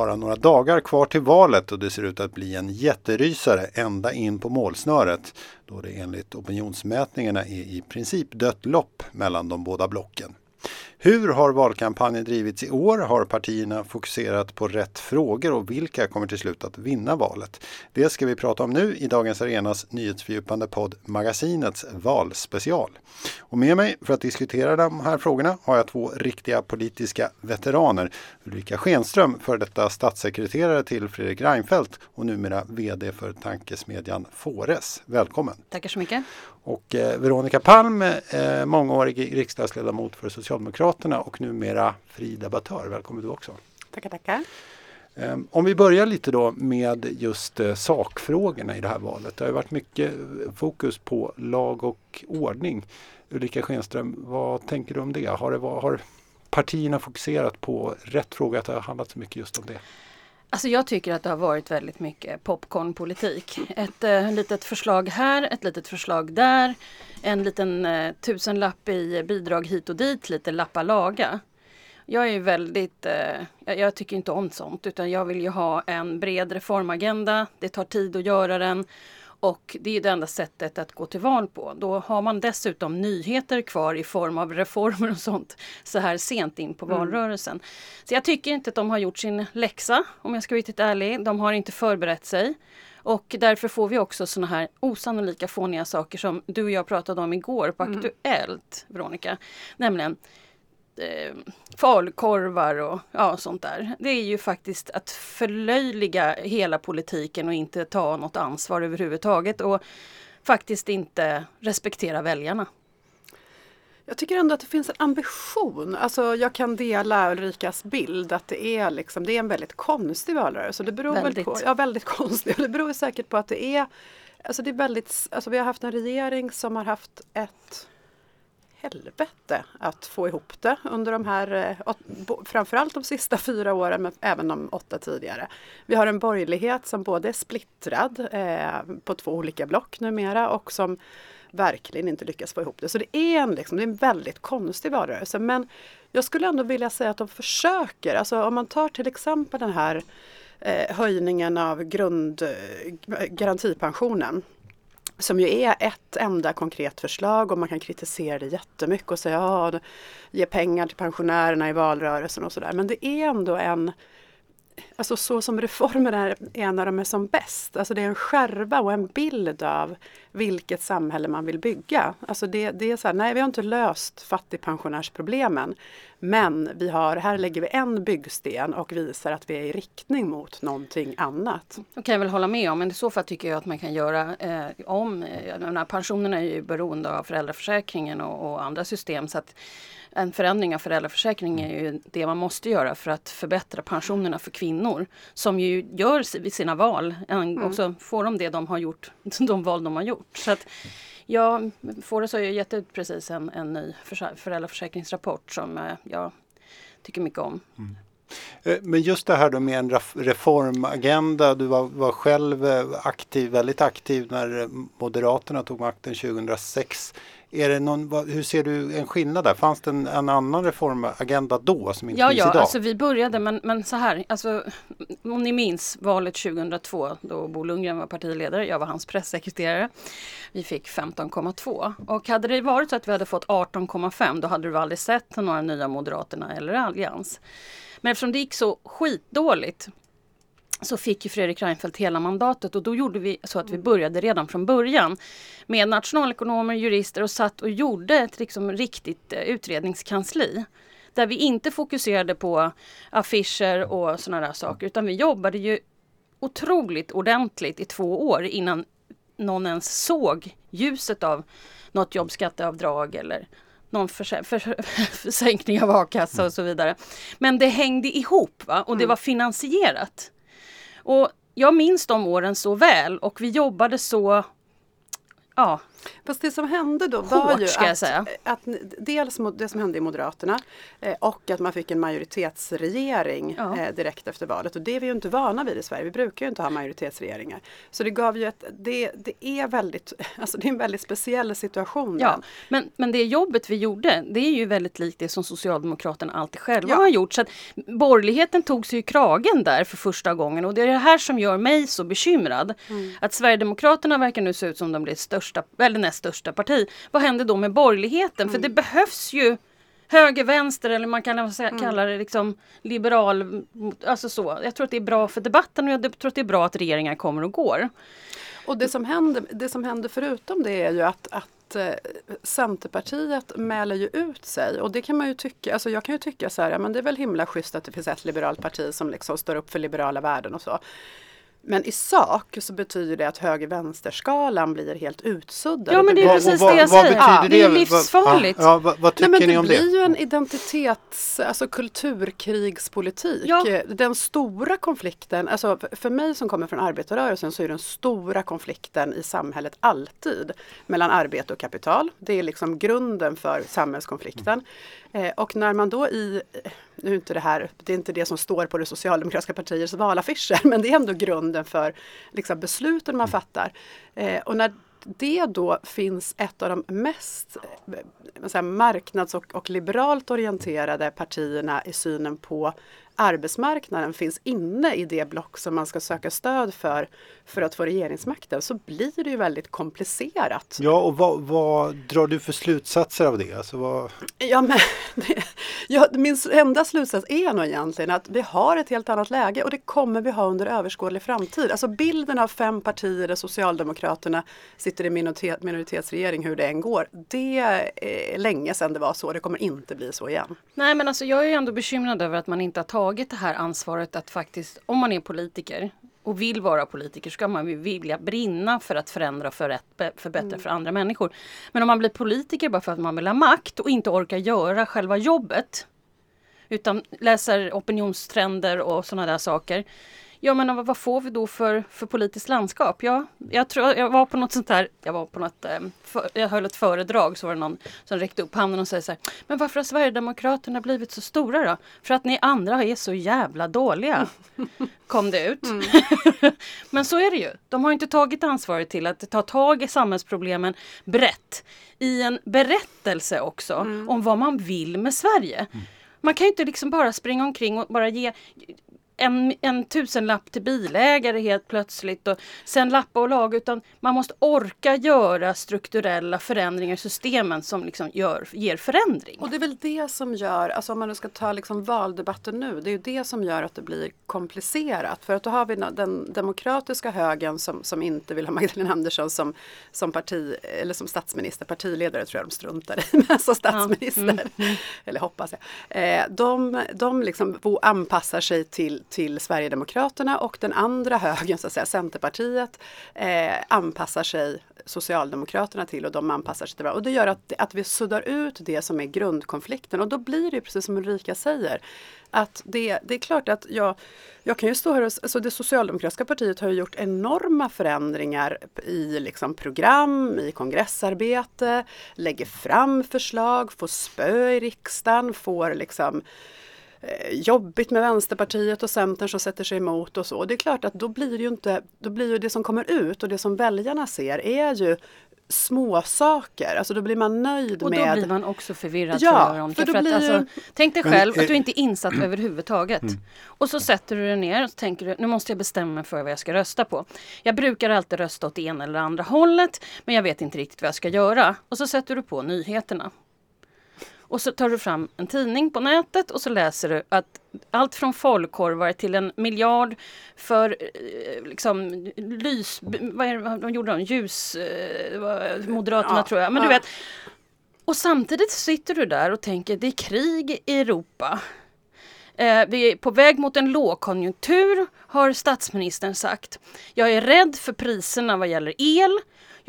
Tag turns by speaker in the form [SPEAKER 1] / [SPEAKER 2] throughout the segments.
[SPEAKER 1] bara några dagar kvar till valet och det ser ut att bli en jätterysare ända in på målsnöret då det enligt opinionsmätningarna är i princip dött lopp mellan de båda blocken. Hur har valkampanjen drivits i år? Har partierna fokuserat på rätt frågor och vilka kommer till slut att vinna valet? Det ska vi prata om nu i Dagens Arenas nyhetsfördjupande podd Magasinets valspecial. Och med mig för att diskutera de här frågorna har jag två riktiga politiska veteraner. Ulrika Schenström, för detta statssekreterare till Fredrik Reinfeldt och numera VD för tankesmedjan Fores. Välkommen!
[SPEAKER 2] Tackar så mycket!
[SPEAKER 1] Och eh, Veronica Palm, eh, mångårig riksdagsledamot för Socialdemokraterna och numera fri debattör. Välkommen du också.
[SPEAKER 3] Tackar, tackar.
[SPEAKER 1] Eh, om vi börjar lite då med just eh, sakfrågorna i det här valet. Det har varit mycket fokus på lag och ordning. Ulrika Schenström, vad tänker du om det? Har, det, har partierna fokuserat på rätt fråga, att det har handlat så mycket just om det?
[SPEAKER 2] Alltså jag tycker att det har varit väldigt mycket popcornpolitik. Ett eh, litet förslag här, ett litet förslag där. En liten eh, tusenlapp i bidrag hit och dit, lite lappa laga. Jag är väldigt, eh, jag, jag tycker inte om sånt utan jag vill ju ha en bred reformagenda. Det tar tid att göra den. Och det är det enda sättet att gå till val på. Då har man dessutom nyheter kvar i form av reformer och sånt så här sent in på mm. valrörelsen. Mm. Så jag tycker inte att de har gjort sin läxa om jag ska vara riktigt ärlig. De har inte förberett sig. Och därför får vi också såna här osannolika fåniga saker som du och jag pratade om igår på mm. Aktuellt, Veronica. Nämligen eh, falukorvar och ja, sånt där. Det är ju faktiskt att förlöjliga hela politiken och inte ta något ansvar överhuvudtaget och faktiskt inte respektera väljarna.
[SPEAKER 3] Jag tycker ändå att det finns en ambition. Alltså jag kan dela Ulrikas bild att det är, liksom, det är en väldigt konstig valrörelse. Det beror väldigt. Väl på, ja, väldigt konstig. Det beror säkert på att det är Alltså det är väldigt, alltså vi har haft en regering som har haft ett helvete att få ihop det under de här, eh, framförallt de sista fyra åren men även de åtta tidigare. Vi har en borgerlighet som både är splittrad eh, på två olika block numera och som verkligen inte lyckas få ihop det. Så det är en, liksom, det är en väldigt konstig valrörelse. Men jag skulle ändå vilja säga att de försöker. Alltså om man tar till exempel den här eh, höjningen av grund, Eh, som ju är ett enda konkret förslag och man kan kritisera det jättemycket och säga ja, ge pengar till pensionärerna i valrörelsen och sådär. Men det är ändå en Alltså så som reformer är, är när de är som bäst. Alltså det är en skärva och en bild av vilket samhälle man vill bygga. Alltså det, det är så här, nej vi har inte löst fattigpensionärsproblemen. Men vi har, här lägger vi en byggsten och visar att vi är i riktning mot någonting annat.
[SPEAKER 2] Det kan jag väl hålla med om, men i så fall tycker jag att man kan göra eh, om. Menar, pensionerna är ju beroende av föräldraförsäkringen och, och andra system. så att en förändring av föräldraförsäkringen är ju det man måste göra för att förbättra pensionerna för kvinnor som ju gör sina val. Mm. Och så får de det de har gjort, de val de har gjort. Så att, Ja, Fores har ju gett ut precis en, en ny föräldraförsäkringsrapport som eh, jag tycker mycket om. Mm.
[SPEAKER 1] Eh, men just det här då med en reformagenda. Du var, var, själv eh, aktiv, väldigt aktiv när Moderaterna tog makten 2006. Är det någon, hur ser du en skillnad där? Fanns det en, en annan reformagenda då som inte
[SPEAKER 2] ja,
[SPEAKER 1] finns
[SPEAKER 2] ja,
[SPEAKER 1] idag?
[SPEAKER 2] Ja, alltså vi började men, men så här, alltså, om ni minns valet 2002 då Bo Lundgren var partiledare, jag var hans pressekreterare. Vi fick 15,2 och hade det varit så att vi hade fått 18,5 då hade du aldrig sett några nya Moderaterna eller Allians. Men eftersom det gick så skitdåligt så fick ju Fredrik Reinfeldt hela mandatet och då gjorde vi så att vi mm. började redan från början med nationalekonomer, jurister och satt och gjorde ett liksom riktigt eh, utredningskansli. Där vi inte fokuserade på affischer och sådana där saker utan vi jobbade ju otroligt ordentligt i två år innan någon ens såg ljuset av något jobbskatteavdrag eller någon för, för, sänkning av a-kassa och så vidare. Men det hängde ihop va? och det mm. var finansierat. Och jag minns de åren så väl och vi jobbade så ja.
[SPEAKER 3] Fast det som hände då var
[SPEAKER 2] Hårt,
[SPEAKER 3] ju
[SPEAKER 2] ska jag
[SPEAKER 3] att, att dels det som hände i Moderaterna eh, och att man fick en majoritetsregering
[SPEAKER 2] Ja.
[SPEAKER 3] eh, direkt efter valet. Och det är vi ju inte vana vid i Sverige. Vi brukar ju inte ha majoritetsregeringar. Så det gav ju ett, det, det är väldigt, alltså det är en väldigt speciell situation.
[SPEAKER 2] Ja,
[SPEAKER 3] den.
[SPEAKER 2] men, men det jobbet vi gjorde, det är ju väldigt likt det som Socialdemokraterna alltid själva
[SPEAKER 3] Ja.
[SPEAKER 2] har gjort. Så att borgerligheten tog sig i kragen där för första gången och det är det här som gör mig så bekymrad.
[SPEAKER 3] Mm.
[SPEAKER 2] Att Sverigedemokraterna verkar nu se ut som de blir största, eller näst största parti. Vad händer då med borgerligheten? För
[SPEAKER 3] Mm.
[SPEAKER 2] det behövs ju höger, vänster eller man kan säga,
[SPEAKER 3] Mm.
[SPEAKER 2] kalla det liksom liberal. Alltså så. Jag tror att det är bra för debatten och jag tror att det är bra att regeringar kommer och går.
[SPEAKER 3] Och det som händer, det som händer förutom det är ju att, att eh, Centerpartiet mäler ju ut sig och det kan man ju tycka, alltså jag kan ju tycka så här, ja, men det är väl himla schysst att det finns ett liberalt parti som liksom står upp för liberala värden och så. Men i sak så betyder det att höger-vänster-skalan blir helt utsuddad.
[SPEAKER 2] Ja, men det är
[SPEAKER 3] blir-
[SPEAKER 2] precis
[SPEAKER 1] vad,
[SPEAKER 2] det jag
[SPEAKER 1] vad
[SPEAKER 2] säger.
[SPEAKER 1] betyder
[SPEAKER 2] Ja, det är
[SPEAKER 1] Vad-
[SPEAKER 2] livsfarligt.
[SPEAKER 1] Ja, vad, vad tycker
[SPEAKER 3] Nej, men
[SPEAKER 1] ni
[SPEAKER 3] det
[SPEAKER 1] om
[SPEAKER 3] blir
[SPEAKER 1] det?
[SPEAKER 3] ju en identitets, alltså kulturkrigspolitik.
[SPEAKER 2] Ja.
[SPEAKER 3] Den stora konflikten, alltså för- mig som kommer från arbetarrörelsen så är den stora konflikten i samhället alltid mellan arbete och kapital. Det är liksom grunden för samhällskonflikten. Eh, och när man då i, nu är inte det här, det är inte det som står på det socialdemokratiska partiets valaffischer, men det är ändå grunden för liksom, besluten man fattar. Eh, och när det då finns ett av de mest eh, säger, marknads och, och liberalt orienterade partierna i synen på arbetsmarknaden finns inne i det block som man ska söka stöd för för att få regeringsmakten så blir det ju väldigt komplicerat.
[SPEAKER 1] Ja, och vad, vad drar du för slutsatser av det? Alltså, vad,
[SPEAKER 3] Ja, men, det, ja, min enda slutsats är nog egentligen att vi har ett helt annat läge och det kommer vi ha under överskådlig framtid. Alltså bilden av fem partier där Socialdemokraterna sitter i minoritet, minoritetsregering hur det än går. Det är länge sedan det var så. Det kommer inte bli så igen.
[SPEAKER 2] Nej men alltså jag är ändå bekymrad över att man inte har tagit det här ansvaret att faktiskt, om man är politiker och vill vara politiker ska man ju vilja brinna för att förändra och förrätt- förbättra för andra människor. Men om man blir politiker bara för att man vill ha makt och inte orkar göra själva jobbet utan läser opinionstrender och sådana där saker. Ja men vad- får vi då för, för politiskt landskap? Ja, jag tror jag var på något sånt här, jag var på något, eh, för, jag höll ett föredrag så var det någon som räckte upp handen och säger så här, men varför har Sverigedemokraterna blivit så stora då? För att ni andra är så jävla dåliga, kom det ut. men så är det ju. De har inte tagit ansvaret till att ta tag i samhällsproblemen brett i en berättelse också om vad man vill med Sverige. Man kan ju inte liksom bara springa omkring och bara ge en, en tusenlapp till bilägare helt plötsligt och sen lappa och laga utan man måste orka göra strukturella förändringar i systemen som liksom gör, ger förändring.
[SPEAKER 3] Och det är väl det som gör, alltså om man nu ska ta liksom valdebatten nu, det är ju det som gör att det blir komplicerat. För att då har vi den demokratiska högen som, som inte vill ha Magdalena Andersson som, som parti, eller som statsminister, partiledare tror jag de struntar i, men som statsminister. Eller hoppas jag. Eh, de de liksom anpassar sig till, till Sverigedemokraterna och den andra högen, så att säga, Centerpartiet, eh, anpassar sig Socialdemokraterna till och de anpassar sig till varandra. Och det gör att, att vi suddar ut det som är grundkonflikten och då blir det precis som Ulrika säger. Att det, det är klart att jag, jag kan ju stå här och, alltså det socialdemokratiska partiet har ju gjort enorma förändringar i liksom program, i kongressarbete, lägger fram förslag, får spö i riksdagen, får liksom jobbigt med Vänsterpartiet och Centern som sätter sig emot och så. Och det är klart att då blir det ju inte, då blir ju det som kommer ut och det som väljarna ser är ju små saker. Alltså då blir man nöjd
[SPEAKER 2] Och då
[SPEAKER 3] med
[SPEAKER 2] blir man också förvirrad
[SPEAKER 3] Ja,
[SPEAKER 2] tror jag, Veronica.
[SPEAKER 3] för då
[SPEAKER 2] För att,
[SPEAKER 3] blir ju-
[SPEAKER 2] alltså, tänk dig själv
[SPEAKER 1] eh,
[SPEAKER 2] att du inte är insatt överhuvudtaget. Och så sätter du dig ner och så tänker du, nu måste jag bestämma mig för vad jag ska rösta på. Jag brukar alltid rösta åt det ena eller andra hållet, men jag vet inte riktigt vad jag ska göra. Och så sätter du på nyheterna. Och så tar du fram en tidning på nätet och så läser du att allt från folkkorvar till en miljard för eh, liksom lys... Vad, är vad de gjorde de? Ljus... Eh, Moderaterna
[SPEAKER 3] Ja,
[SPEAKER 2] tror jag. Men du vet. Och samtidigt sitter du där och tänker det är krig i Europa. Eh, vi är på väg mot en lågkonjunktur har statsministern sagt. Jag är rädd för priserna vad gäller el.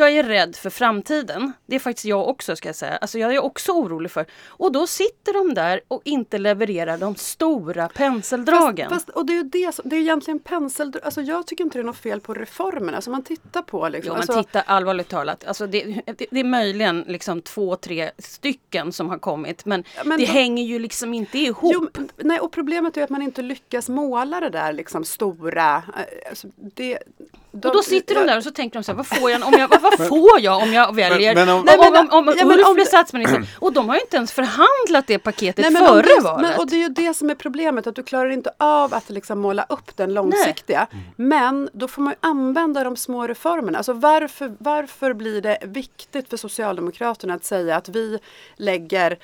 [SPEAKER 2] Jag är rädd för framtiden. Det är faktiskt jag också ska jag säga. Alltså jag är också orolig för. Och då sitter de där och inte levererar de stora penseldragen.
[SPEAKER 3] Fast, fast, och det är ju det, det är egentligen penseldrag. Alltså jag tycker inte det är något fel på reformerna. Alltså man tittar på liksom.
[SPEAKER 2] Jo,
[SPEAKER 3] alltså,
[SPEAKER 2] titta allvarligt talat. Alltså det, det, det, är möjligen liksom två, tre stycken som har kommit. Men, men det då, hänger ju liksom inte ihop. Jo,
[SPEAKER 3] nej, och problemet är att man inte lyckas måla det där liksom stora. Eh, alltså det,
[SPEAKER 2] de, och då sitter de där och så tänker de så här, vad får jag om jag, vad, vad får jag om jag väljer men, men om,
[SPEAKER 3] nej,
[SPEAKER 2] men, om, om, om, ja, Ulf blir statsminister? Och de har ju inte ens förhandlat det paketet nej, före
[SPEAKER 3] det,
[SPEAKER 2] valet.
[SPEAKER 3] Men, och det är ju det som är problemet, att du klarar inte av att liksom måla upp den långsiktiga. Nej. Men då får man använda de små reformerna. Alltså varför, varför blir det viktigt för Socialdemokraterna att säga att vi lägger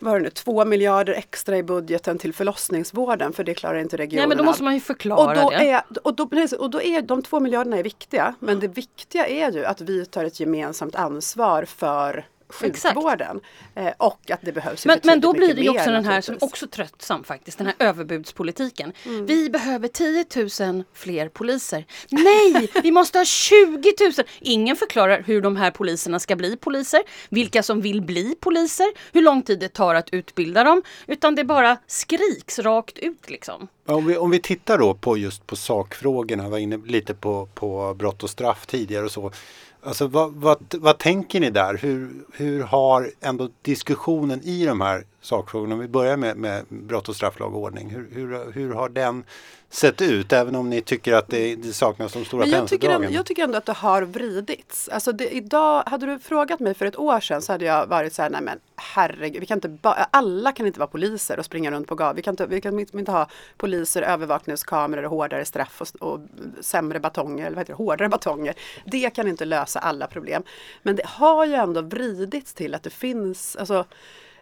[SPEAKER 3] vad det nu, två miljarder extra i budgeten till förlossningsvården för det klarar inte regionerna.
[SPEAKER 2] Nej men då måste man ju förklara
[SPEAKER 3] och då
[SPEAKER 2] det.
[SPEAKER 3] Är, och, då, och då är de två miljarderna är viktiga men det viktiga är ju att vi tar ett gemensamt ansvar för sjukvården. Eh, och att det behövs
[SPEAKER 2] Men, men då blir det ju också den här som också tröttsam faktiskt, den här överbudspolitiken. Mm. Vi behöver 10 000 fler poliser. Nej, vi måste ha 20 000! Ingen förklarar hur de här poliserna ska bli poliser, vilka som vill bli poliser, hur lång tid det tar att utbilda dem. Utan det bara skriks rakt ut liksom.
[SPEAKER 1] Om vi, om vi tittar då på just på sakfrågorna, var inne lite på, på brott och straff tidigare och så. Alltså vad, vad, vad tänker ni där? Hur, hur har ändå diskussionen i de här sakfrågorna, om vi börjar med, med brott och strafflag och ordning, hur, hur, hur har den sett ut? Även om ni tycker att det, det saknas de stora
[SPEAKER 3] jag tycker, jag tycker ändå att det har vridits. Alltså det, idag, hade du frågat mig för ett år sedan så hade jag varit så här, nej men herregud, vi kan inte alla kan inte vara poliser och springa runt på gatan. Vi kan inte, vi kan inte ha poliser, övervakningskameror, hårdare straff och, och sämre batonger, eller vad heter det, hårdare batonger. Det kan inte lösa alla problem. Men det har ju ändå vridits till att det finns, alltså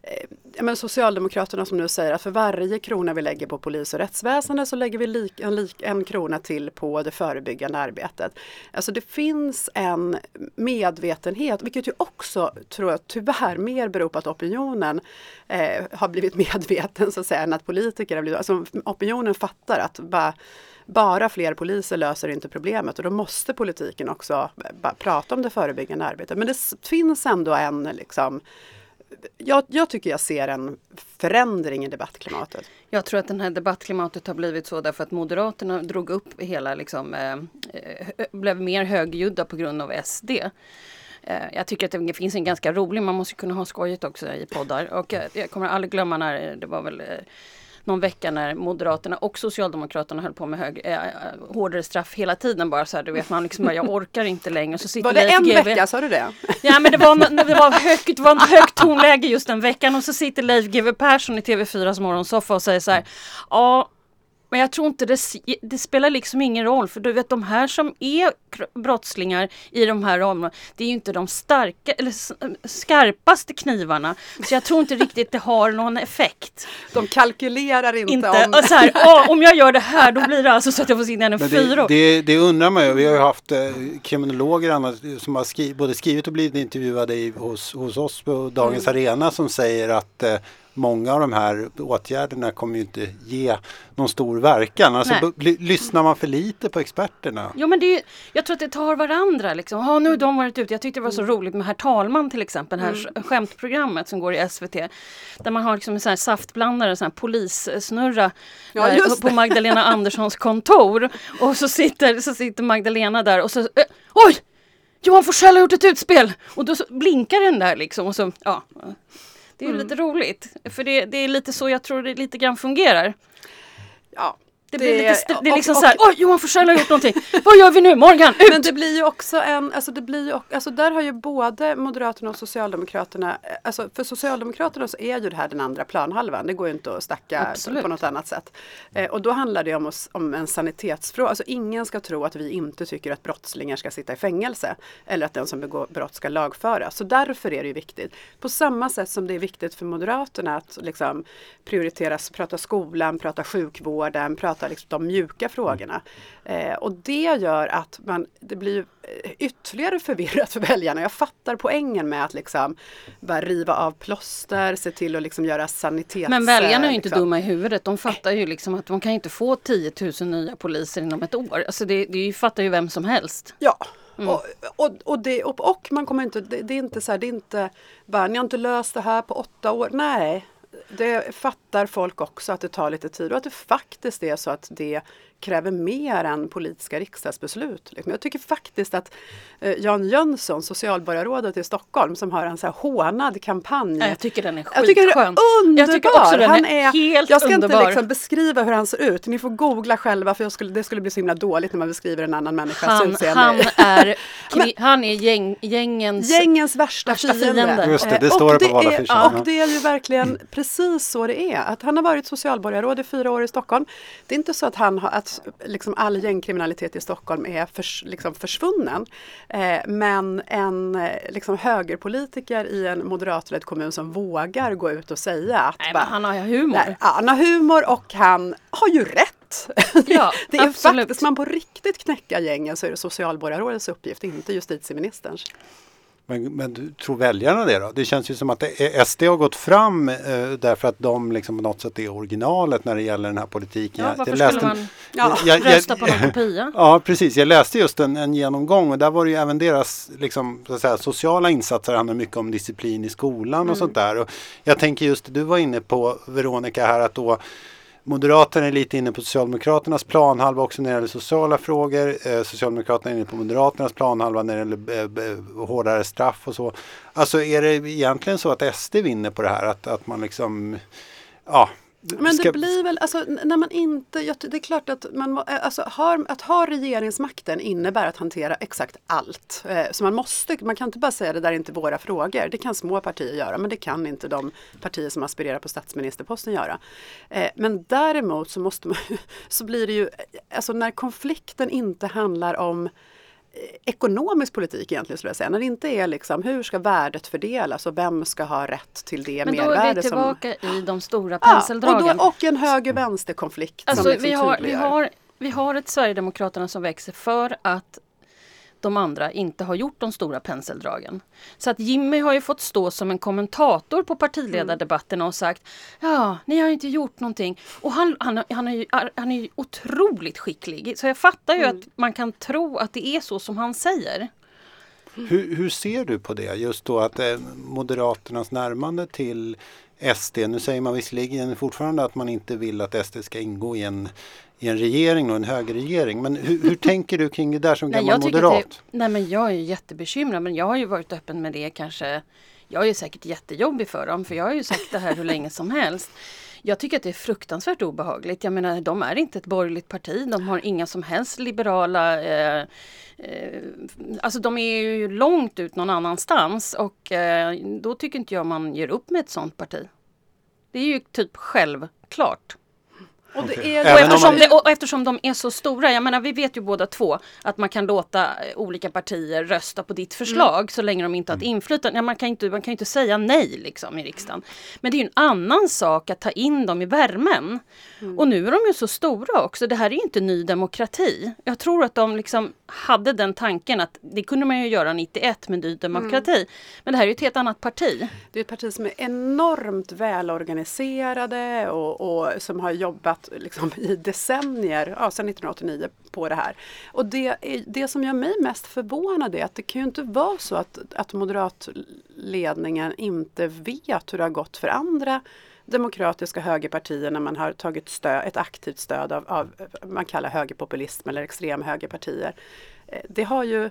[SPEAKER 3] Eh, men Socialdemokraterna som nu säger att för varje krona vi lägger på polis och rättsväsende så lägger vi lik, en, lik, en krona till på det förebyggande arbetet. Alltså det finns en medvetenhet, vilket ju också tror jag tyvärr mer beror på att opinionen eh, har blivit medveten så att säga än att politiker har blivit, alltså opinionen fattar att bara bara fler poliser löser inte problemet och då måste politiken också eh, prata om det förebyggande arbetet. Men det finns ändå en liksom jag, jag, tycker jag ser en förändring i debattklimatet.
[SPEAKER 2] Jag tror att det här debattklimatet har blivit så därför att Moderaterna drog upp hela, liksom, eh, eh blev mer högljudda på grund av SD. Eh, jag tycker att det finns en ganska rolig, man måste kunna ha skojigt också i poddar. Och jag, kommer aldrig glömma när det var väl eh, någon vecka när Moderaterna och Socialdemokraterna höll på med hög, äh, hårdare straff hela tiden bara så här, du vet man liksom bara, jag orkar inte längre. Så
[SPEAKER 3] sitter var det Leif en GW. vecka, sa du det?
[SPEAKER 2] Ja men det var, det var högt, det var högt tonläge just den veckan och så sitter Leif GW Persson i TV4s morgonsoffa och säger så här, ja men jag tror inte det, det, spelar liksom ingen roll för du vet de här som är brottslingar i de här områdena det är ju inte de starka eller skarpaste knivarna. Så jag tror inte riktigt det har någon effekt.
[SPEAKER 3] De kalkylerar inte, inte
[SPEAKER 2] om... Så här, om jag gör det här då blir det alltså så att jag får sitta en fyra.
[SPEAKER 1] Det, det undrar man ju. Vi har ju haft eh, kriminologer som har skri både skrivit och blivit intervjuade i, hos, hos oss på Dagens mm. Arena som säger att eh, många av de här åtgärderna kommer ju inte ge någon stor verkan. Alltså, lyssnar man för lite på experterna?
[SPEAKER 2] Jo men det är, jag tror att det tar varandra. Liksom. Ha, nu har de varit ute. Jag tyckte det var så mm. roligt med Herr talman till exempel, det här mm. skämtprogrammet som går i SVT. Där man har liksom en sån här saftblandare, en sån här polissnurra ja, eh, på Magdalena Anderssons kontor. Och så sitter, så sitter Magdalena där och så eh, Oj! Johan Forssell har gjort ett utspel! Och då blinkar den där liksom och så, ja. Det är mm. lite roligt. För det, det, är lite så jag tror det lite grann fungerar.
[SPEAKER 3] Ja,
[SPEAKER 2] det, blir lite, det, det är liksom och, och, så här, oj Johan Forssell har gjort någonting. Vad gör vi nu Morgan? Ut!
[SPEAKER 3] Men det blir ju också en, alltså det blir ju, alltså där har ju både Moderaterna och Socialdemokraterna, alltså för Socialdemokraterna så är ju det här den andra planhalvan. Det går ju inte att stacka Absolut. på något annat sätt. Eh, och då handlar det om, om en sanitetsfråga. Alltså ingen ska tro att vi inte tycker att brottslingar ska sitta i fängelse. Eller att den som begår brott ska lagföras. Så därför är det ju viktigt. På samma sätt som det är viktigt för Moderaterna att liksom prioritera, prata skolan, prata sjukvården, prata prata liksom de mjuka frågorna. Eh, och det gör att man, det blir eh, ytterligare förvirrat för väljarna. Jag fattar poängen med att liksom bara riva av plåster, se till att liksom göra sanitets...
[SPEAKER 2] Men väljarna är ju inte liksom. dumma i huvudet. De fattar ju liksom att de kan inte få 10 000 nya poliser inom ett år. Alltså det, det fattar ju vem som helst.
[SPEAKER 3] Ja, Mm. Och, och, och, det, och, och, man kommer inte, det, det, är inte så här, det är inte bara, ni har inte löst det här på åtta år. Nej, det fattar folk också att det tar lite tid och att det faktiskt är så att det kräver mer än politiska riksdagsbeslut. Liksom. Jag tycker faktiskt att eh, Jan Jönsson, socialborgarrådet i Stockholm, som har en så här hånad kampanj.
[SPEAKER 2] Jag tycker den är skitskön.
[SPEAKER 3] Jag tycker den är underbar! Jag tycker också den
[SPEAKER 2] han är, helt
[SPEAKER 3] jag ska
[SPEAKER 2] underbar.
[SPEAKER 3] inte liksom beskriva hur han ser ut, ni får googla själva för skulle, det skulle bli så himla dåligt när man beskriver en annan människas
[SPEAKER 2] han,
[SPEAKER 3] utseende.
[SPEAKER 2] Han är, Men, han är gäng, gängens,
[SPEAKER 3] gängens värsta, värsta fiende. fiende.
[SPEAKER 1] Just det, det står det på valaffischen.
[SPEAKER 3] Och det är ju verkligen precis så det är. Att han har varit socialborgarråd i fyra år i Stockholm. Det är inte så att han har, att liksom all gängkriminalitet i Stockholm är förs, liksom försvunnen. Eh, men en eh, liksom högerpolitiker i en moderatledd kommun som vågar gå ut och säga att
[SPEAKER 2] Nej, bara, han har humor.
[SPEAKER 3] Nej, han har humor och han har ju rätt. Ja, det är absolut. faktiskt, man på riktigt knäcka gängen så är det socialborgarrådets uppgift, inte justitieministerns.
[SPEAKER 1] Men, men du tror väljarna det då? Det känns ju som att SD har gått fram eh, därför att de liksom på något sätt är originalet när det gäller den här politiken.
[SPEAKER 2] Ja, varför jag skulle man ja,
[SPEAKER 1] jag,
[SPEAKER 2] rösta på någon kopia?
[SPEAKER 1] Ja, precis. Jag läste just en, en genomgång och där var det ju även deras liksom, så att säga, sociala insatser handlar mycket om disciplin i skolan mm. och sånt där. Och jag tänker just, du var inne på Veronica här att då Moderaterna är lite inne på Socialdemokraternas planhalva också när det gäller sociala frågor. Eh, Socialdemokraterna är inne på Moderaternas planhalva när det gäller eh, hårdare straff och så. Alltså är det egentligen så att SD vinner på det här? Att, att man liksom, ja,
[SPEAKER 3] men det blir väl, alltså när man inte, det är klart att man alltså, har, att ha regeringsmakten innebär att hantera exakt allt. Eh, så man måste, man kan inte bara säga det där är inte våra frågor. Det kan små partier göra men det kan inte de partier som aspirerar på statsministerposten göra. Eh, men däremot så måste man, så blir det ju, alltså när konflikten inte handlar om ekonomisk politik egentligen skulle jag säga. När det inte är liksom hur ska värdet fördelas och vem ska ha rätt till det mervärde.
[SPEAKER 2] Men då är vi tillbaka som... i de stora penseldragen.
[SPEAKER 3] Ja, och, då, och en höger-vänster-konflikt.
[SPEAKER 2] Alltså, liksom vi, har, vi, har, vi har ett Sverigedemokraterna som växer för att de andra inte har gjort de stora penseldragen. Så att Jimmy har ju fått stå som en kommentator på partiledardebatterna och sagt Ja, ni har inte gjort någonting. Och han, han, han, är, ju, han är ju otroligt skicklig. Så jag fattar ju mm. att man kan tro att det är så som han säger.
[SPEAKER 1] Hur, hur ser du på det? Just då att eh, Moderaternas närmande till SD. Nu säger man visserligen fortfarande att man inte vill att SD ska ingå i en i en regering och en högerregering. Men hur, hur tänker du kring det där som gammal moderat?
[SPEAKER 2] Det, nej men jag är jättebekymrad men jag har ju varit öppen med det kanske. Jag är säkert jättejobbig för dem för jag har ju sagt det här hur länge som helst. Jag tycker att det är fruktansvärt obehagligt. Jag menar de är inte ett borgerligt parti. De har inga som helst liberala eh, eh, Alltså de är ju långt ut någon annanstans och eh, då tycker inte jag man ger upp med ett sånt parti. Det är ju typ självklart.
[SPEAKER 3] Och,
[SPEAKER 2] är, och, eftersom det, och, eftersom de är så stora, jag menar vi vet ju båda två att man kan låta eh, olika partier rösta på ditt förslag mm. så länge de inte har ett mm. inflytande. Ja, man, kan inte, man kan inte säga nej liksom i riksdagen. Men det är en annan sak att ta in dem i värmen. Mm. Och nu är de ju så stora också. Det här är inte ny demokrati. Jag tror att de liksom hade den tanken att det kunde man ju göra 91 med Ny Demokrati. Mm. Men det här är ju ett helt annat parti.
[SPEAKER 3] Det är ett parti som är enormt välorganiserade och, och som har jobbat liksom i decennier, ja, sedan 1989 på det här. Och det, är, det som gör mig mest förvånad är att det kan ju inte vara så att, att moderatledningen inte vet hur det har gått för andra demokratiska högerpartier när man har tagit stöd, ett aktivt stöd av, av man kallar högerpopulism eller extrem högerpartier. Eh, det har ju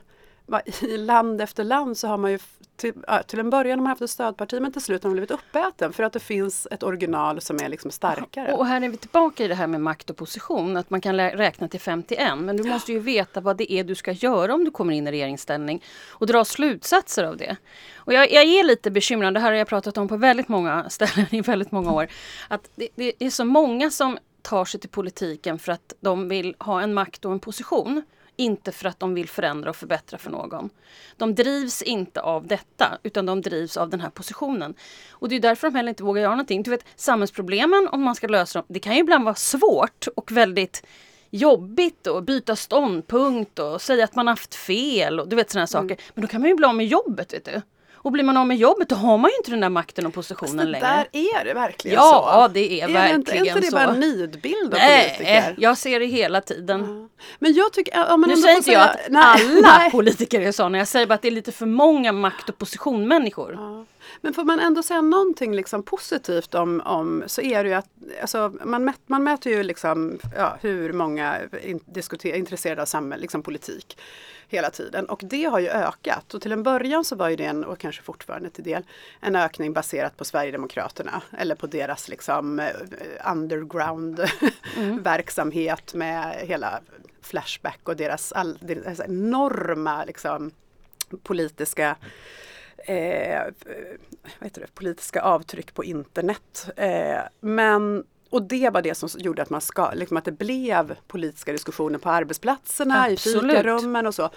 [SPEAKER 3] i land efter land så har man ju till, till en början har man haft ett stödparti men till slut har man blivit uppäten för att det finns ett original som är liksom starkare.
[SPEAKER 2] Och här är vi tillbaka i det här med makt och position, att man kan räkna till 51 men du måste ju veta vad det är du ska göra om du kommer in i regeringsställning och dra slutsatser av det. Och jag, jag är lite bekymrad, det här har jag pratat om på väldigt många ställen i väldigt många år, att det, det är så många som tar sig till politiken för att de vill ha en makt och en position. Inte för att de vill förändra och förbättra för någon. De drivs inte av detta utan de drivs av den här positionen. Och det är därför de heller inte vågar göra någonting. Du vet samhällsproblemen om man ska lösa dem, det kan ju ibland vara svårt och väldigt jobbigt att byta ståndpunkt och säga att man haft fel och du vet sådana saker. Mm. Men då kan man ju bli av med jobbet vet du. Och blir man av med jobbet då har man ju inte den där makten och positionen
[SPEAKER 3] Fast
[SPEAKER 2] längre.
[SPEAKER 3] Där är det verkligen
[SPEAKER 2] ja,
[SPEAKER 3] så.
[SPEAKER 2] Ja, det är,
[SPEAKER 3] är
[SPEAKER 2] verkligen
[SPEAKER 3] inte, är inte det
[SPEAKER 2] så.
[SPEAKER 3] bara en nidbild av
[SPEAKER 2] Nej,
[SPEAKER 3] politiker?
[SPEAKER 2] jag ser det hela tiden.
[SPEAKER 3] Ja. Men jag tycker, ja, men
[SPEAKER 2] Nu säger inte jag att
[SPEAKER 3] nej,
[SPEAKER 2] alla
[SPEAKER 3] nej.
[SPEAKER 2] politiker är sådana, jag säger bara att det är lite för många makt och positionmänniskor.
[SPEAKER 3] Ja. Men får man ändå säga någonting liksom positivt om, om så är det ju att alltså, man, mät, man mäter ju liksom, ja, hur många in, diskuter, intresserade av samhälle, liksom politik hela tiden. Och det har ju ökat. Och till en början så var ju det en, och kanske fortfarande till del, en ökning baserat på Sverigedemokraterna. Eller på deras liksom eh, underground verksamhet med hela Flashback och deras, all, deras enorma liksom politiska eh, det, politiska avtryck på internet. Eh, men och det var det som gjorde att, man ska, liksom att det blev politiska diskussioner på arbetsplatserna,
[SPEAKER 2] Absolut.
[SPEAKER 3] i fikarummen och så.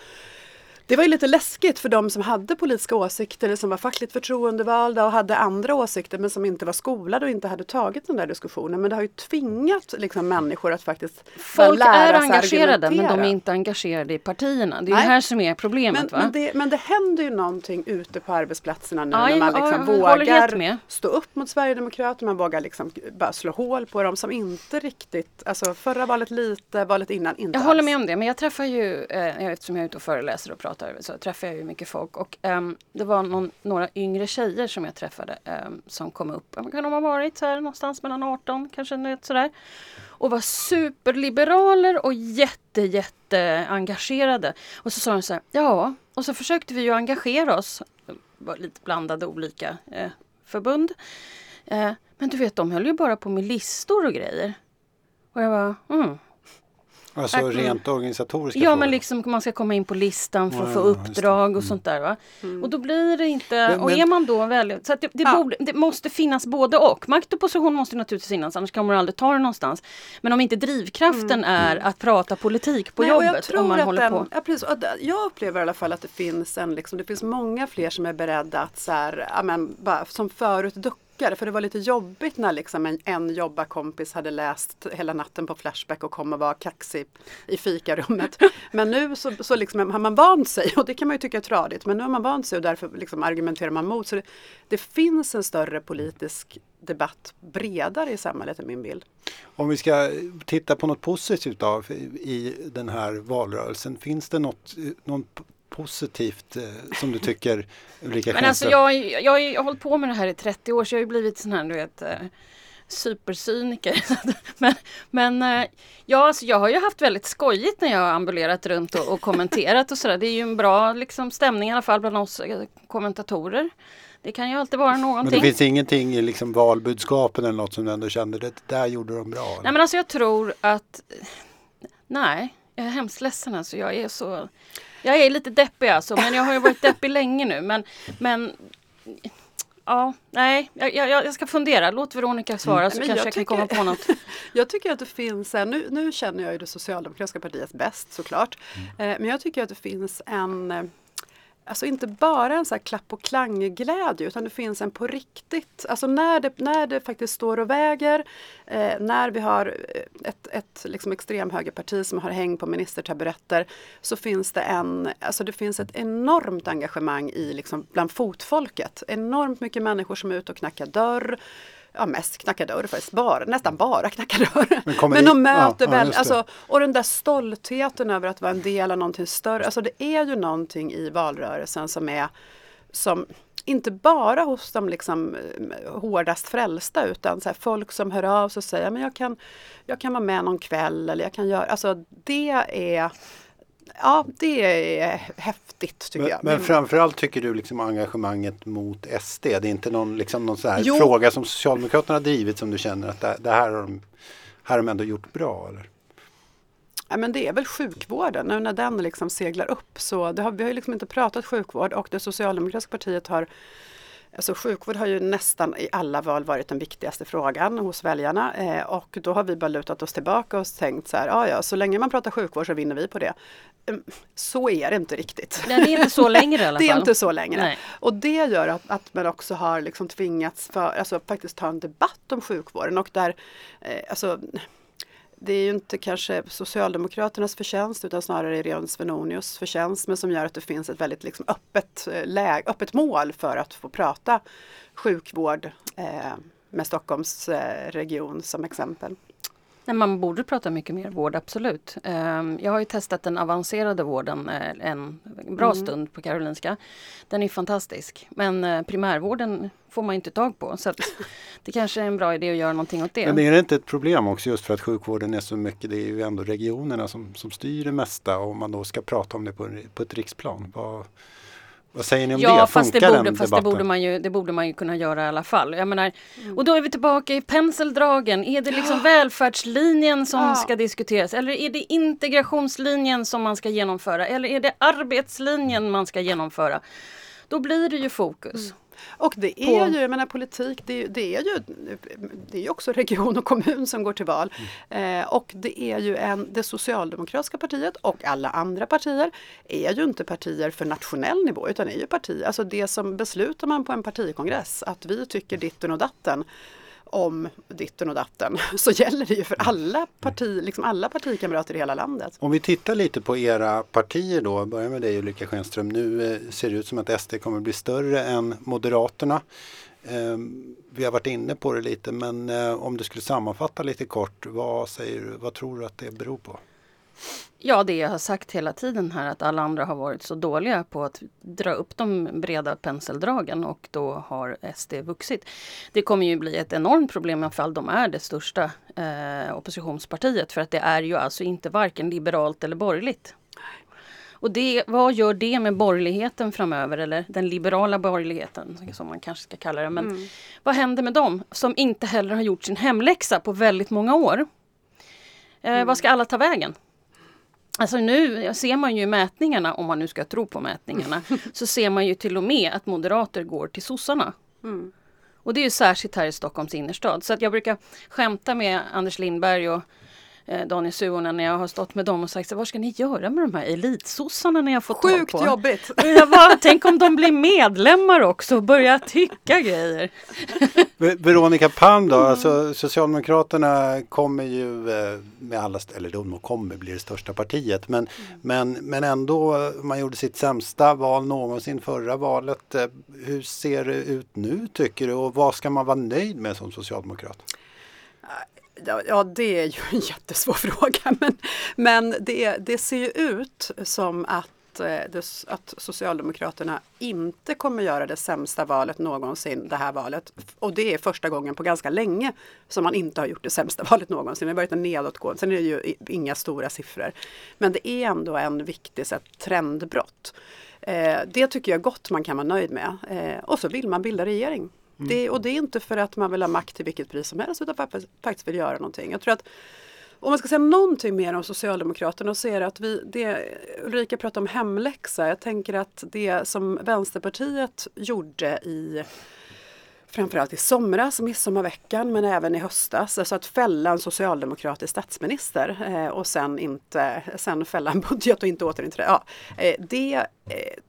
[SPEAKER 3] Det var ju lite läskigt för de som hade politiska åsikter, eller som var fackligt förtroendevalda och hade andra åsikter men som inte var skolade och inte hade tagit den där diskussionen. Men det har ju tvingat liksom, människor att faktiskt
[SPEAKER 2] Folk
[SPEAKER 3] lära
[SPEAKER 2] är engagerade men de är inte engagerade i partierna. Det är
[SPEAKER 3] Nej.
[SPEAKER 2] här som är problemet.
[SPEAKER 3] Men, men, det, men det händer ju någonting ute på arbetsplatserna nu
[SPEAKER 2] Ja,
[SPEAKER 3] när man
[SPEAKER 2] ja,
[SPEAKER 3] liksom
[SPEAKER 2] håller helt
[SPEAKER 3] vågar stå upp mot Sverigedemokraterna, man vågar liksom bara slå hål på dem som inte riktigt, alltså förra valet lite, valet innan inte
[SPEAKER 2] Jag håller
[SPEAKER 3] alls.
[SPEAKER 2] med om det, men jag träffar ju, eh, eftersom jag är ute och föreläser och pratar, så träffar jag ju mycket folk. Och um, det var någon, några yngre tjejer som jag träffade um, som kom upp, kan de ha varit här någonstans mellan 18, kanske vet, sådär. Och var superliberaler och jätte, jätte engagerade. Och så sa de så här, ja, och så försökte vi ju engagera oss, var lite blandade olika eh, förbund. Eh, men du vet, de höll ju bara på med listor och grejer. Och jag var, mm.
[SPEAKER 1] Alltså
[SPEAKER 2] Mm.
[SPEAKER 1] rent organisatoriska
[SPEAKER 2] Ja
[SPEAKER 1] frågor.
[SPEAKER 2] men liksom man ska komma in på listan för att få
[SPEAKER 1] Ja, det.
[SPEAKER 2] uppdrag och sånt där va. Och då blir det inte,
[SPEAKER 1] Men-
[SPEAKER 2] och är man då väldigt, så att det, det,
[SPEAKER 3] Ja.
[SPEAKER 2] borde, det måste finnas både och. Makt och position måste naturligtvis finnas annars kan man aldrig ta det någonstans. Men om inte drivkraften är att prata politik på
[SPEAKER 3] Nej,
[SPEAKER 2] jobbet om man
[SPEAKER 3] att
[SPEAKER 2] håller
[SPEAKER 3] den,
[SPEAKER 2] på.
[SPEAKER 3] Ja, precis, jag upplever i alla fall att det finns en, liksom, det finns många fler som är beredda att så här, ja, men, bara, som förut duckade för det var lite jobbigt när liksom en, en jobbarkompis hade läst hela natten på Flashback och kom och var kaxig i fikarummet. Men nu så, så liksom har man vant sig och det kan man ju tycka är tradigt men nu har man vant sig och därför liksom argumenterar man mot. Så det, det finns en större politisk debatt bredare i samhället är min bild.
[SPEAKER 1] Om vi ska titta på något positivt av i den här valrörelsen. Finns det något, något positivt eh, som du tycker Ulrika
[SPEAKER 2] Men alltså jag, jag, jag har hållit på med det här i 30 år så jag har ju blivit sån här du vet eh, supercyniker. men men eh, ja, alltså jag har ju haft väldigt skojigt när jag har ambulerat runt och, och kommenterat och sådär. Det är ju en bra liksom, stämning i alla fall bland oss kommentatorer. Det kan ju alltid vara
[SPEAKER 1] Men
[SPEAKER 2] någonting.
[SPEAKER 1] det finns ingenting i liksom valbudskapen eller något som du ändå kände det där gjorde de bra? eller?
[SPEAKER 2] Nej men alltså jag tror att Nej, jag är hemskt ledsen alltså. Jag är så Jag är lite deppig alltså men jag har ju varit deppig länge nu men Men Ja, nej, jag, jag, jag ska fundera. Låt Veronica svara så
[SPEAKER 3] Men
[SPEAKER 2] kanske
[SPEAKER 3] jag
[SPEAKER 2] jag kan
[SPEAKER 3] tycker-
[SPEAKER 2] komma på något.
[SPEAKER 3] Jag tycker att det finns, nu, nu känner jag ju det socialdemokratiska partiet bäst såklart. Eh, men jag tycker att det finns en eh, Alltså inte bara en så här klapp och klangglädje utan det finns en på riktigt, alltså när det, när det faktiskt står och väger, eh, när vi har eh, ett, ett liksom extremhögerparti som har häng på ministertaburetter så finns det en, alltså det finns ett enormt engagemang i liksom bland fotfolket. Enormt mycket människor som är ute och knackar dörr. Ja mest knackar dörr faktiskt, bara, nästan bara knackar dörr.
[SPEAKER 1] Men
[SPEAKER 3] Men,
[SPEAKER 1] i-
[SPEAKER 3] de möter
[SPEAKER 1] ja, ja,
[SPEAKER 3] väl,
[SPEAKER 1] det.
[SPEAKER 3] alltså, och den där stoltheten över att vara en del av någonting större. Alltså det är ju någonting i valrörelsen som är som inte bara hos de liksom eh, hårdast frälsta utan så folk som hör av sig och säger men jag kan, jag kan vara med någon kväll eller jag kan göra, alltså det är Ja, det är häftigt tycker
[SPEAKER 1] Men,
[SPEAKER 3] jag.
[SPEAKER 1] men framförallt tycker du liksom engagemanget mot SD. Det är inte någon, liksom någon
[SPEAKER 3] Jo.
[SPEAKER 1] fråga som Socialdemokraterna har drivit som du känner att det, det här har de, här har de ändå gjort bra? Eller?
[SPEAKER 3] Ja, men det är väl sjukvården, nu när den liksom seglar upp så det har, vi har ju liksom inte pratat sjukvård och det socialdemokratiska partiet har Alltså sjukvård har ju nästan i alla val varit den viktigaste frågan hos väljarna eh, och då har vi bara lutat oss tillbaka och tänkt så här, ja ja, så länge man pratar sjukvård så vinner vi på det. Mm, Så är det inte riktigt.
[SPEAKER 2] Nej, det är inte så längre i alla fall.
[SPEAKER 3] Det är inte så längre.
[SPEAKER 2] Nej.
[SPEAKER 3] Och det gör att, att man också har liksom tvingats för, alltså faktiskt ta en debatt om sjukvården och där eh, alltså, det är ju inte kanske Socialdemokraternas förtjänst utan snarare Irene Svenonius förtjänst men som gör att det finns ett väldigt liksom öppet, eh, läge, öppet mål för att få prata sjukvård eh, med Stockholms eh, region som exempel.
[SPEAKER 2] Nej, man borde prata mycket mer vård, absolut. Ehm, jag har ju testat den avancerade vården eh, en bra mm. stund på Karolinska. Den är fantastisk. Men eh, primärvården får man inte tag på. Så det kanske är en bra idé att göra någonting åt det.
[SPEAKER 1] Men är det inte ett problem också just för att sjukvården är så mycket, det är ju ändå regionerna som, som styr det mesta och om man då ska prata om det på, på ett riksplan. Vad, vad säger ni om
[SPEAKER 2] ja,
[SPEAKER 1] det?
[SPEAKER 2] Fast det borde, fast det borde, man ju, det borde man ju kunna göra i alla fall. Jag menar, mm. Och då är vi tillbaka i penseldragen. Är det liksom ja. välfärdslinjen som ja. ska diskuteras? Eller är det integrationslinjen som man ska genomföra? Eller är det arbetslinjen man ska genomföra? Då blir det ju fokus. Mm.
[SPEAKER 3] Och det är på... ju, jag menar politik, det, det, är ju det är ju också region och kommun som går till val. Mm. Eh, och det är ju en, det socialdemokratiska partiet och alla andra partier är ju inte partier för nationell nivå utan är ju partier, alltså det som beslutar man på en partikongress att vi tycker ditten och datten om ditten och datten så gäller det ju för alla, parti, liksom alla partikamrater i hela landet.
[SPEAKER 1] Om vi tittar lite på era partier då, börjar med dig Ulrika Schenström. Nu eh, ser det ut som att SD kommer bli större än Moderaterna. Ehm, vi har varit inne på det lite men eh, om du skulle sammanfatta lite kort, vad, säger vad tror du att det beror på?
[SPEAKER 2] Ja, det jag har sagt hela tiden här att alla andra har varit så dåliga på att dra upp de breda penseldragen och då har SD vuxit. Det kommer ju bli ett enormt problem ifall de är det största eh, oppositionspartiet för att det är ju alltså inte varken liberalt eller borgerligt. Och det, vad gör det med borgerligheten framöver eller den liberala borgerligheten som man kanske ska kalla det. Men mm. vad händer med dem som inte heller har gjort sin hemläxa på väldigt många år? Eh, mm. Vad ska alla ta vägen? Alltså nu ser man ju mätningarna, om man nu ska tro på mätningarna, så ser man ju till och med att moderater går till sossarna. Mm. Och det är ju särskilt här i Stockholms innerstad. Så att jag brukar skämta med Anders Lindberg och eh, Daniel Suhonen när jag har stått med dem och sagt så, vad ska ni göra med de här elitsossarna när jag fått
[SPEAKER 3] Sjukt
[SPEAKER 2] tag på?
[SPEAKER 3] jobbigt!
[SPEAKER 2] Jag bara, tänk om de blir medlemmar också och börjar tycka grejer.
[SPEAKER 1] Veronica Palm då, mm. alltså Socialdemokraterna kommer ju eh, med alla, eller de kommer bli det största partiet men, mm. men, men ändå, man gjorde sitt sämsta val någonsin förra valet. Eh, hur ser det ut nu tycker du och vad ska man vara nöjd med som socialdemokrat?
[SPEAKER 3] Ja, det är ju en jättesvår fråga men, men det, det ser ju ut som att eh, att Socialdemokraterna inte kommer göra det sämsta valet någonsin det här valet. Och det är första gången på ganska länge som man inte har gjort det sämsta valet någonsin. Det har varit en nedåtgående, sen är det ju inga stora siffror. Men det är ändå en viktig så trendbrott. Eh, det tycker jag gott man kan vara nöjd med. Eh, och så vill man bilda regering. Mm. Det, och det är inte för att man vill ha makt till vilket pris som helst utan för att faktiskt vill göra någonting. Jag tror att om man ska säga någonting mer om Socialdemokraterna så är det att vi, det, Ulrika pratar om hemläxa. Jag tänker att det som Vänsterpartiet gjorde i framförallt i somras, midsommarveckan, men även i höstas. Alltså att fälla en socialdemokratisk statsminister eh, och sen, inte, sen fälla en budget och inte återinträda. Ja, eh, det eh,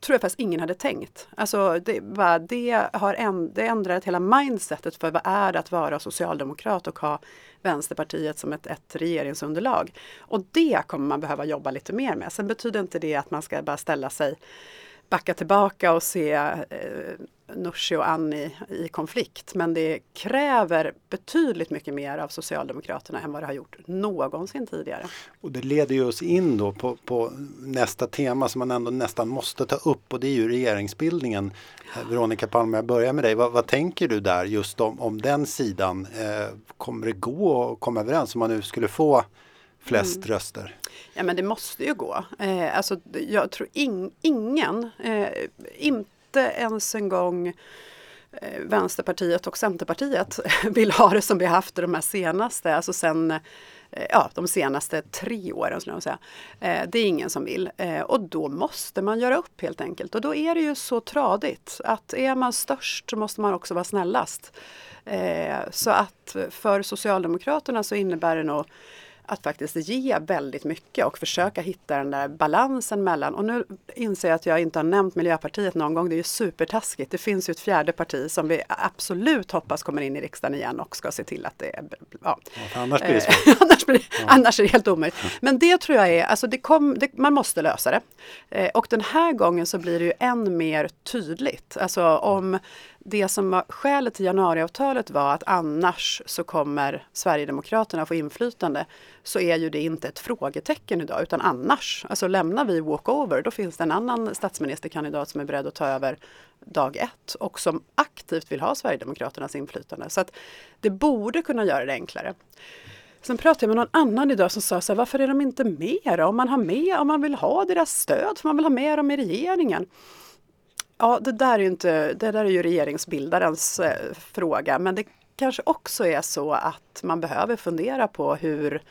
[SPEAKER 3] tror jag faktiskt ingen hade tänkt. Alltså det, bara, det har änd det ändrat hela mindsetet för vad är det att vara socialdemokrat och ha Vänsterpartiet som ett, ett regeringsunderlag. Och det kommer man behöva jobba lite mer med. Sen betyder inte det att man ska bara ställa sig backa tillbaka och se eh, Nooshi och Annie i konflikt. Men det kräver betydligt mycket mer av Socialdemokraterna än vad det har gjort någonsin tidigare.
[SPEAKER 1] Och det leder ju oss in då på, på nästa tema som man ändå nästan måste ta upp och det är ju regeringsbildningen. Eh, Veronica Palme, jag börjar med dig. Vad, vad tänker du där just om, om den sidan? Eh, kommer det gå att komma överens om man nu skulle få flest mm. röster?
[SPEAKER 3] Ja men det måste ju gå. Eh, alltså, jag tror in, ingen, eh, inte ens en gång eh, Vänsterpartiet och Centerpartiet vill ha det som vi haft de här senaste, alltså sen eh, ja, de senaste tre åren. Skulle jag säga. Eh, det är ingen som vill eh, och då måste man göra upp helt enkelt. Och då är det ju så tradigt att är man störst så måste man också vara snällast. Så att för Socialdemokraterna så innebär det nog att faktiskt ge väldigt mycket och försöka hitta den där balansen mellan, och nu inser jag att jag inte har nämnt Miljöpartiet någon gång, det är ju supertaskigt. Det finns ju ett fjärde parti som vi absolut hoppas kommer in i riksdagen igen och ska se till att det är...
[SPEAKER 1] Ja. ja annars blir det svårt.
[SPEAKER 3] annars, blir, ja. annars är det helt omöjligt. Men det tror jag är, alltså det kom, det, man måste lösa det. Eh, och den här gången så blir det ju än mer tydligt. Alltså om det som var skälet till januariavtalet var att annars så kommer Sverigedemokraterna få inflytande så är ju det inte ett frågetecken idag utan annars, alltså lämnar vi walkover då finns det en annan statsministerkandidat som är beredd att ta över dag ett och som aktivt vill ha Sverigedemokraternas inflytande. Så att det borde kunna göra det enklare. Sen pratade jag med någon annan idag som sa så här, varför är de inte med Om man har med, om man vill ha deras stöd, för man vill ha med dem i regeringen. Ja, det där är ju, inte, det där är ju regeringsbildarens eh, fråga, men det kanske också är så att man behöver fundera på hur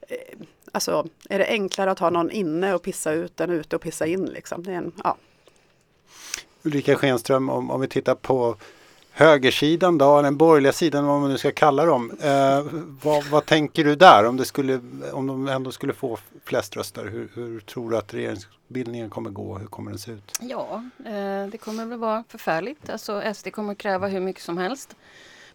[SPEAKER 3] eh, Alltså, är det enklare att ha någon inne och pissa ut än ute och pissa in? Liksom? Det är en, ja.
[SPEAKER 1] Ulrika Schenström, om, om vi tittar på högersidan då, den borgerliga sidan, vad man nu ska kalla dem. Eh, vad, vad, tänker du där om, det skulle, om de ändå skulle få flest röster? Hur, hur tror du att regeringsbildningen kommer gå? Hur kommer den se ut?
[SPEAKER 2] Ja, eh, det kommer väl vara förfärligt. Alltså SD kommer kräva hur mycket som helst.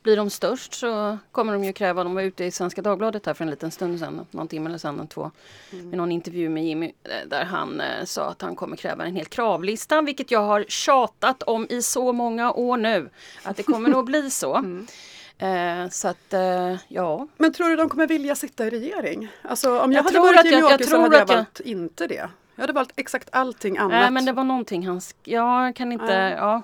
[SPEAKER 2] Blir de störst så kommer de ju kräva, de var ute i Svenska Dagbladet här för en liten stund sedan, någon timme eller sedan, två, mm. med någon intervju med Jimmy eh, där han eh, sa att han kommer kräva en hel kravlista, vilket jag har tjatat om i så många år nu, att det kommer nog bli så. Mm. Eh, så att, eh, ja.
[SPEAKER 3] Men tror du de kommer vilja sitta i regering? Alltså om jag, jag hade varit Jimmie Åkesson hade jag valt jag... inte det. Jag hade valt exakt allting annat.
[SPEAKER 2] Nej men det var någonting han... Jag kan inte... Nej. Ja.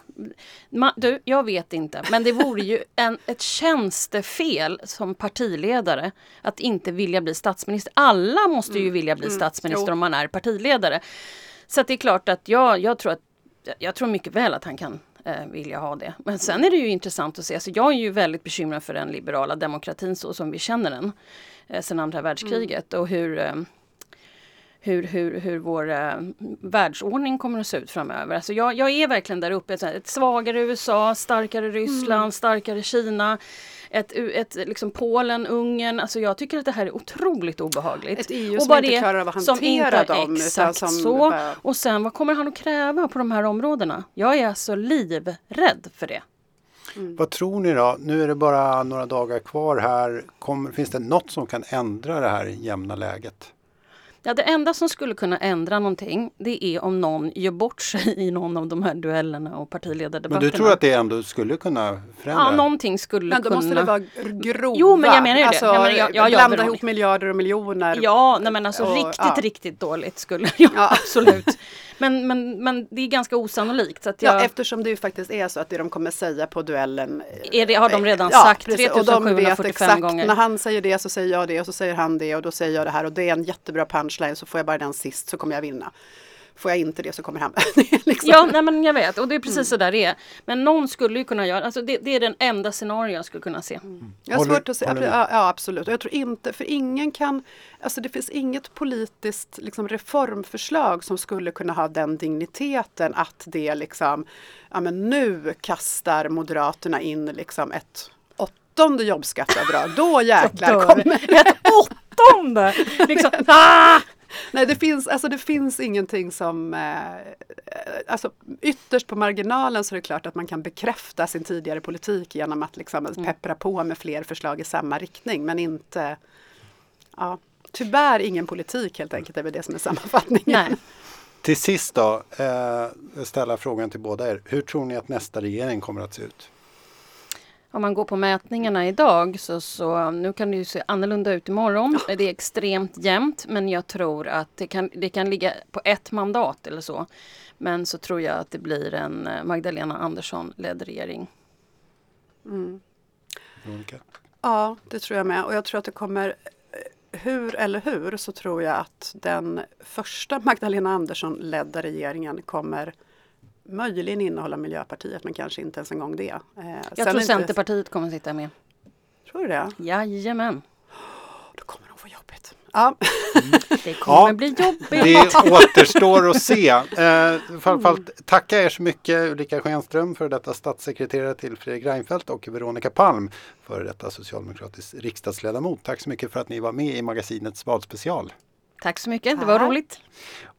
[SPEAKER 2] Ma, du, jag vet inte. Men det vore ju en, ett tjänstefel som partiledare att inte vilja bli statsminister. Alla måste ju mm. vilja bli mm. statsminister om man är partiledare. Så det är klart att jag, jag tror att jag tror mycket väl att han kan eh, vilja ha det. Men sen är det ju intressant att se, alltså jag är ju väldigt bekymrad för den liberala demokratin så som vi känner den eh, sedan andra världskriget mm. och hur eh, hur, hur, hur vår eh, världsordning kommer att se ut framöver. Alltså jag, jag är verkligen där uppe, ett, ett svagare USA, starkare Ryssland, mm. starkare Kina. Ett, ett, liksom Polen, Ungern, alltså jag tycker att det här är otroligt obehagligt.
[SPEAKER 3] Ett EU och som inte klarar av att hantera inte, dem.
[SPEAKER 2] Exakt
[SPEAKER 3] som
[SPEAKER 2] så. Bara... Och sen vad kommer han att kräva på de här områdena? Jag är alltså livrädd för det.
[SPEAKER 1] Mm. Vad tror ni då? Nu är det bara några dagar kvar här. Kommer, finns det något som kan ändra det här jämna läget?
[SPEAKER 2] Ja, det enda som skulle kunna ändra någonting det är om någon gör bort sig i någon av de här duellerna och partiledardebatterna.
[SPEAKER 1] Men du tror att det ändå skulle kunna förändra?
[SPEAKER 2] Ja, någonting skulle
[SPEAKER 3] men
[SPEAKER 2] då kunna.
[SPEAKER 3] måste det vara grova.
[SPEAKER 2] Jo, men jag menar ju det. Alltså, jag menar, jag,
[SPEAKER 3] jag, blanda ihop miljarder och miljoner.
[SPEAKER 2] Ja, nej, men alltså och, riktigt, ja. riktigt dåligt skulle jag ja. absolut. Men, men, men det är ganska osannolikt. Så att jag...
[SPEAKER 3] Ja, eftersom det ju faktiskt är så att det de kommer säga på duellen
[SPEAKER 2] är det, Har de redan ja, sagt 3745 gånger?
[SPEAKER 3] När han säger det så säger jag det och så säger han det och då säger jag det här och det är en jättebra punchline så får jag bara den sist så kommer jag vinna. Får jag inte det så kommer han
[SPEAKER 2] liksom. Ja, nej, men jag vet och det är precis mm. så där det är. Men någon skulle ju kunna göra, alltså det, det är den enda scenario jag skulle kunna se. Mm.
[SPEAKER 3] Jag har svårt att se, ja, ja, absolut. Och jag tror inte, för ingen kan, alltså det finns inget politiskt liksom, reformförslag som skulle kunna ha den digniteten att det liksom, ja men nu kastar Moderaterna in liksom ett åttonde jobbskatteavdrag. Då jäklar kommer
[SPEAKER 2] Ett åttonde! Liksom, ah!
[SPEAKER 3] Nej, det finns, alltså det finns ingenting som... Eh, alltså ytterst på marginalen så är det klart att man kan bekräfta sin tidigare politik genom att liksom mm. peppra på med fler förslag i samma riktning, men inte... Ja, tyvärr ingen politik helt enkelt, är väl det som är sammanfattningen. Nej.
[SPEAKER 1] Till sist då, eh, ställa frågan till båda er. Hur tror ni att nästa regering kommer att se ut?
[SPEAKER 2] Om man går på mätningarna idag så, så nu kan det ju se annorlunda ut imorgon. Det är extremt jämnt men jag tror att det kan, det kan ligga på ett mandat eller så. Men så tror jag att det blir en eh, Magdalena Andersson-ledd regering.
[SPEAKER 3] Mm. Ja, det tror jag med. Och jag tror att det kommer eh, hur eller hur så tror jag att den första Magdalena Andersson-ledda regeringen kommer möjligen innehålla Miljöpartiet men kanske inte ens en gång det.
[SPEAKER 2] Eh, jag tror Centerpartiet kommer sitta med.
[SPEAKER 3] Tror du det?
[SPEAKER 2] Jajamän.
[SPEAKER 3] Då kommer de få jobbigt. Ja.
[SPEAKER 2] Det kommer ja, bli jobbigt.
[SPEAKER 1] Det återstår att se. Eh, alla fall tacka er så mycket Ulrika Schenström för detta statssekreterare till Fredrik Reinfeldt och Veronica Palm för detta socialdemokratisk riksdagsledamot. Tack så mycket för att ni var med i magasinets valspecial.
[SPEAKER 2] Tack så mycket, det var roligt.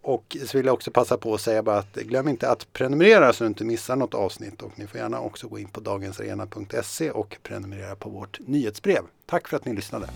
[SPEAKER 1] Och så vill jag också passa på att säga bara att glöm inte att prenumerera så du inte missar något avsnitt och ni får gärna också gå in på dagensarena.se och prenumerera på vårt nyhetsbrev. Tack för att ni lyssnade.